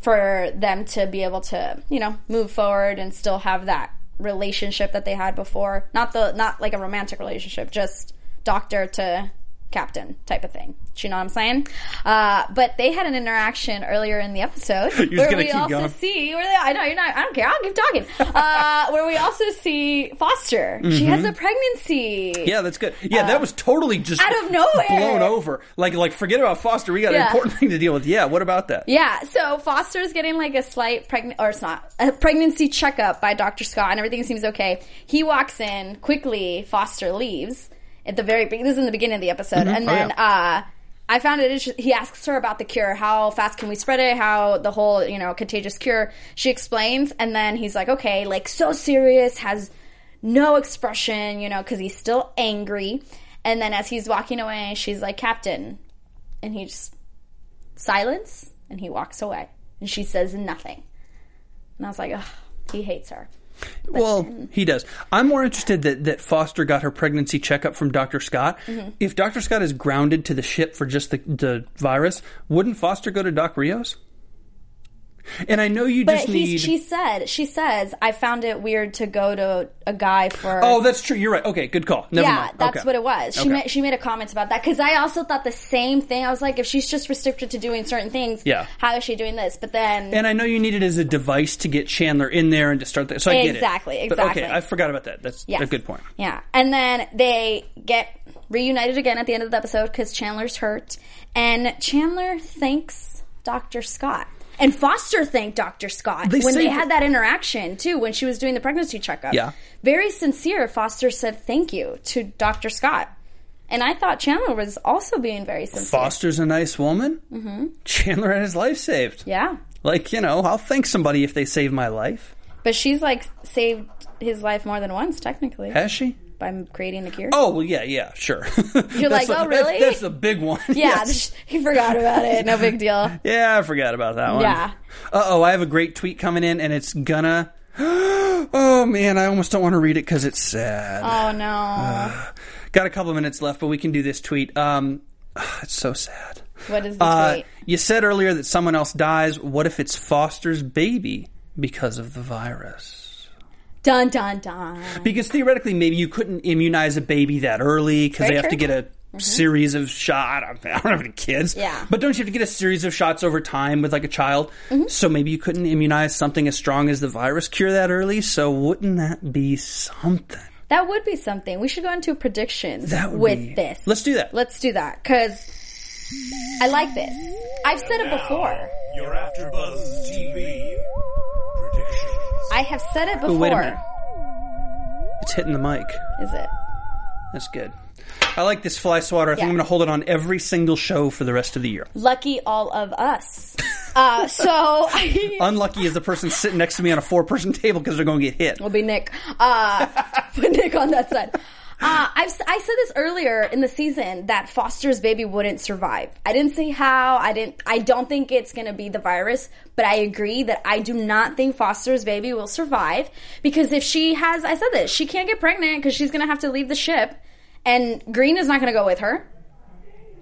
for them to be able to, you know, move forward and still have that relationship that they had before. Not the not like a romantic relationship, just doctor to captain type of thing. Do you know what I'm saying? Uh, but they had an interaction earlier in the episode where we also going. see where they, I know you're not. I don't care. I'll keep talking. Uh, where we also see Foster. She has a pregnancy. Mm-hmm. Yeah, that's good. Yeah, that was totally just out of nowhere. blown over. Like, like forget about Foster. We got an important thing to deal with. Yeah, what about that? Yeah, so Foster's getting like a slight pregnant, or it's not, a pregnancy checkup by Dr. Scott, and everything seems okay. He walks in quickly. Foster leaves at the very beginning. This is in the beginning of the episode, and Oh, then yeah. uh, I found it. interesting. He asks her about the cure. How fast can we spread it? How the whole you know contagious cure? She explains, and then he's like, okay, like so serious, has no expression, you know, because he's still angry. And then as he's walking away, she's like, Captain, and he just silence and he walks away and she says nothing and i was like Ugh, he hates her Well, he does. I'm more interested that, that Foster got her pregnancy checkup from Dr. Scott. Mm-hmm. If Dr. Scott is grounded to the ship for just the, the virus, wouldn't Foster go to Doc Rios? And I know you But just need. she said, she says, I found it weird to go to a guy for. oh, that's true. You're right. Okay, good call. Never yeah, mind. that's Okay. what it was. She Okay. made she made a comment about that because I also thought the same thing. I was like, if she's just restricted to doing certain things, Yeah. how is she doing this? But then And I know you need it as a device to get Chandler in there and to start that. So I get it. Exactly, But exactly. okay, I forgot about that. That's Yes. a good point. Yeah. And then they get reunited again at the end of the episode because Chandler's hurt. And Chandler thanks Dr. Scott. And Foster thanked Dr. Scott They when they had that interaction too, when she was doing the pregnancy checkup. Yeah. Very sincere. Foster said thank you to Dr. Scott. And I thought Chandler was also being very sincere. Foster's a nice woman. Mm-hmm. Chandler had his life saved. Yeah. Like, you know, I'll thank somebody if they save my life. But she's like saved his life more than once, technically, Has she? By creating the cure. Oh, well, yeah, yeah, sure. You're like, oh, really? That's, that's a big one. yeah, Yes. he forgot about it. No big deal. Yeah, I forgot about that one. Yeah. Uh oh, I have a great tweet coming in, and it's gonna. Oh man, I almost don't want to read it because it's sad. Oh no. Got a couple minutes left, but we can do this tweet. Um, it's so sad. What is the Uh, tweet? you said earlier that someone else dies. What if it's Foster's baby because of the virus? Dun dun dun. Because theoretically, maybe you couldn't immunize a baby that early because they have to get a series of shot. I don't have any kids. Yeah. But don't you have to get a series of shots over time with like a child? Mm-hmm. So maybe you couldn't immunize something as strong as the virus cure that early. So wouldn't that be something? That would be something. We should go into predictions That with be- this. Let's do that. Let's do that because I like this. I've said it before. You're after AfterBuzz TV predictions. I have said it before. wait a minute. It's hitting the mic. Is it? That's good. I like this fly swatter. I think Yeah. I'm going to hold it on every single show for the rest of the year. Lucky all of us. uh, so I Unlucky is the person sitting next to me on a four person table because they're going to get hit. will be Nick. Uh, put Nick on that side. Uh, I said this earlier in the season that Foster's baby wouldn't survive. I didn't say how. I didn't. I don't think it's going to be the virus, but I agree that I do not think Foster's baby will survive because if she has, I said this, she can't get pregnant because she's going to have to leave the ship, and Green is not going to go with her.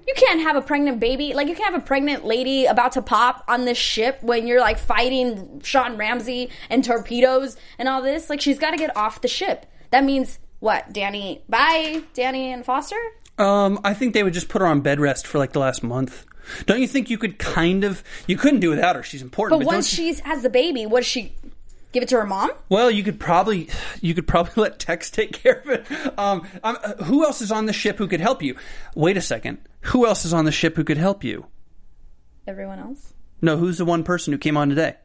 You can't have a pregnant baby. Like, you can't have a pregnant lady about to pop on this ship when you're like fighting Sean Ramsey and torpedoes and all this. Like, she's got to get off the ship. That means what? Danny, bye, Danny and Foster? Um, I think they would just put her on bed rest for like the last month. Don't you think you could kind of? You couldn't do without her. She's important. But But, once she has the baby, what does she give it to her mom? well, you could probably you could probably let Tex take care of it. Um, um, who else is on the ship who could help you? Wait a second. Who else is on the ship who could help you? Everyone else? No, who's the one person who came on today?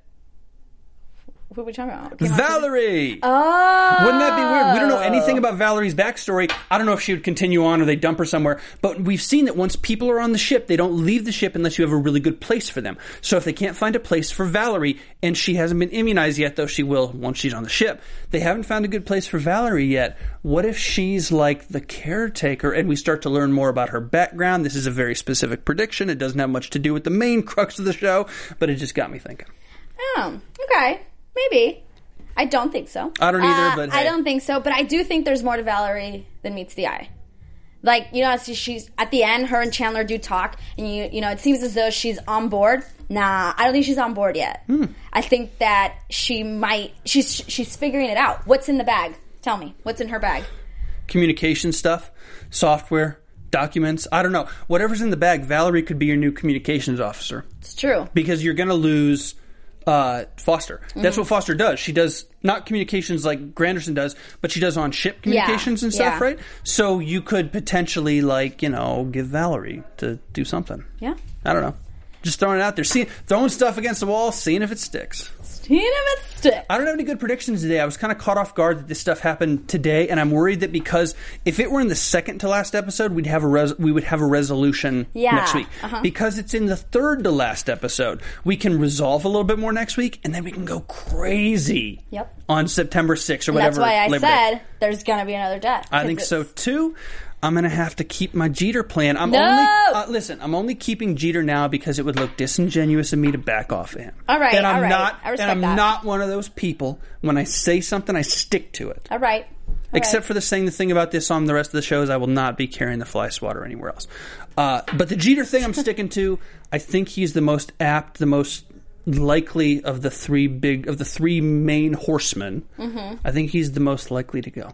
Who are we talking about? Came Valerie. Oh. Wouldn't that be weird? We don't know anything about Valerie's backstory. I don't know if she would continue on or they dump her somewhere. But we've seen that once people are on the ship, they don't leave the ship unless you have a really good place for them. So if they can't find a place for Valerie, and she hasn't been immunized yet, though she will once she's on the ship, they haven't found a good place for Valerie yet. What if she's like the caretaker and we start to learn more about her background? This is a very specific prediction. It doesn't have much to do with the main crux of the show, but it just got me thinking. Oh, okay. Maybe. I don't think so. I don't either, Uh, but I don't think so. But I do think there's more to Valerie than meets the eye. Like you know, she's, she's at the end. Her and Chandler do talk, and you you know, it seems as though she's on board. Nah, I don't think she's on board yet. Hmm. I think that she might. She's she's figuring it out. What's in the bag? Tell me, what's in her bag? communication stuff, software, documents. I don't know. Whatever's in the bag, Valerie could be your new communications officer It's true. because you're going to lose uh, Foster. That's Mm-hmm. what Foster does. She does not communications like Granderson does, but she does on ship communications and stuff, yeah. right? So you could potentially, like, you know, give Valerie to do something. Yeah. I don't know. Just throwing it out there, seeing, throwing stuff against the wall, seeing if it sticks. Seeing if it sticks. I don't have any good predictions today. I was kind of caught off guard that this stuff happened today, and I'm worried that because if it were in the second to last episode, we'd have a res- we would have a resolution Yeah, next week. uh-huh. Because it's in the third to last episode, we can resolve a little bit more next week, and then we can go crazy. Yep. On September 6th or And whatever. that's why I Labor Day. said there's gonna be another death. I think so too. I'm gonna have to keep my Jeter plan. I'm No! only uh, listen. I'm only keeping Jeter now because it would look disingenuous of me to back off of him. All right, and I'm all right. not. I respect and I'm that. not one of those people. When I say something, I stick to it. All right. All Except right. for the saying the thing about this on the rest of the shows, I will not be carrying the fly swatter anywhere else. Uh, but the Jeter thing, I'm sticking to. I think he's the most apt, the most likely of the three big of the three main horsemen. Mm-hmm. I think he's the most likely to go.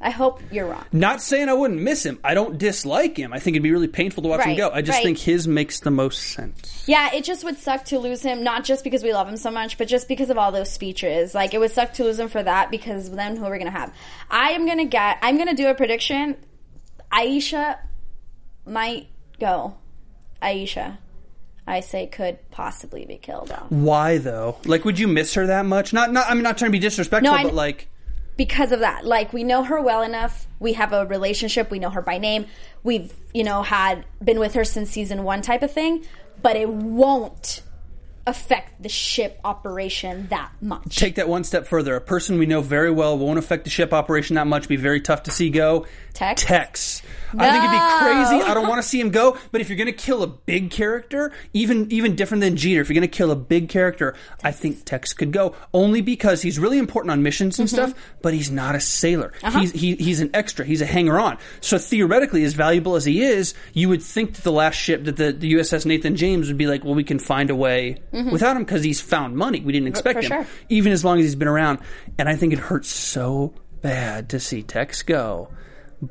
I hope you're wrong. Not saying I wouldn't miss him. I don't dislike him. I think it'd be really painful to watch him go. I just right. think his makes the most sense. Yeah, it just would suck to lose him, not just because we love him so much, but just because of all those speeches. Like, it would suck to lose him for that because then who are we going to have? I am going to get, I'm going to do a prediction. Aisha might go. Aisha, I say, could possibly be killed off. Why though? Like, would you miss her that much? Not, not. I'm not trying to be disrespectful, No, but like, because of that. Like we know her well enough. We have a relationship. We know her by name. We've, you know, had been with her since season 1 type of thing, but it won't affect the ship operation that much. take that one step further. A person we know very well won't affect the ship operation that much. Be very tough to see go. Tex? Tex. I think it'd be crazy. I don't want to see him go. But if you're going to kill a big character, even even different than Jeter, if you're going to kill a big character, I think Tex could go. Only because he's really important on missions and mm-hmm. stuff, but he's not a sailor. Uh-huh. He's he, he's an extra. He's a hanger on. So theoretically, as valuable as he is, you would think that the last ship, that the, the USS Nathan James, would be like, well, we can find a way Mm-hmm. without him because he's found money. We didn't uh, expect for him sure. even as long as he's been around. And I think it hurts so bad to see Tex go.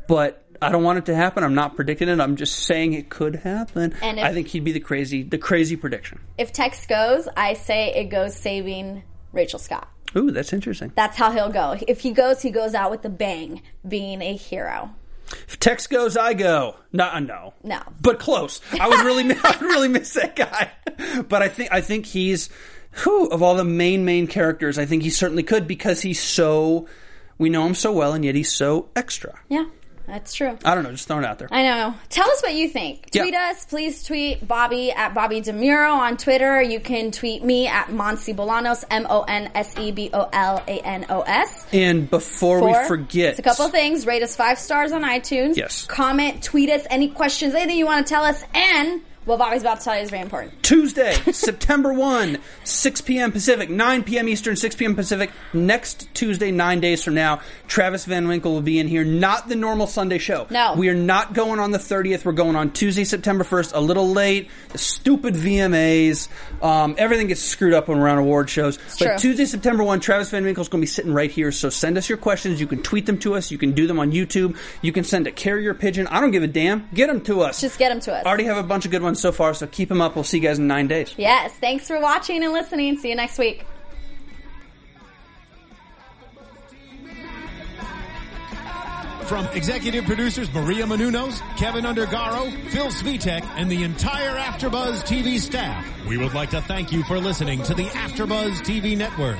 But I don't want it to happen. I'm not predicting it. I'm just saying it could happen. And if- I think he'd be the crazy, the crazy prediction. If Tex goes, I say it goes saving Rachel Scott. Ooh, that's interesting. That's how he'll go. If he goes, he goes out with a bang, being a hero. If Tex goes, I go. No, no, No. but close. I would really, I would really miss that guy. But I think, I think he's, who of all the main main characters, I think he certainly could because he's so. We know him so well, and yet he's so extra. Yeah, that's true. I don't know, just throwing it out there. I know. Tell us what you think. Yeah. Tweet us. Please tweet Bobby at Bobby DeMuro on Twitter. You can tweet me at Monse Bolanos, M O N S E B O L A N O S. And before we forget, It's a couple things. Rate us five stars on iTunes. Yes. Comment, tweet us any questions, anything you want to tell us, and what Bobby's about to tell you is very important. Tuesday, September 1, 6 p.m. Pacific, 9 p.m. Eastern, 6 p.m. Pacific. Next Tuesday, nine days from now, Travis Van Winkle will be in here. Not the normal Sunday show. No. We are not going on the 30th. We're going on Tuesday, September 1st, a little late. The stupid VMAs. Um, everything gets screwed up when we're on award shows. but true. Tuesday, September 1, Travis Van Winkle's going to be sitting right here. So send us your questions. You can tweet them to us. You can do them on YouTube. You can send a carrier pigeon. I don't give a damn. Get them to us. Just get them to us. I already have a bunch of good ones so far, so keep them up. We'll see you guys in nine days. Yes. Thanks for watching and listening. See you next week. From executive producers Maria Menounos, Kevin Undergaro, Phil Svitek, and the entire AfterBuzz TV staff, we would like to thank you for listening to the AfterBuzz TV network.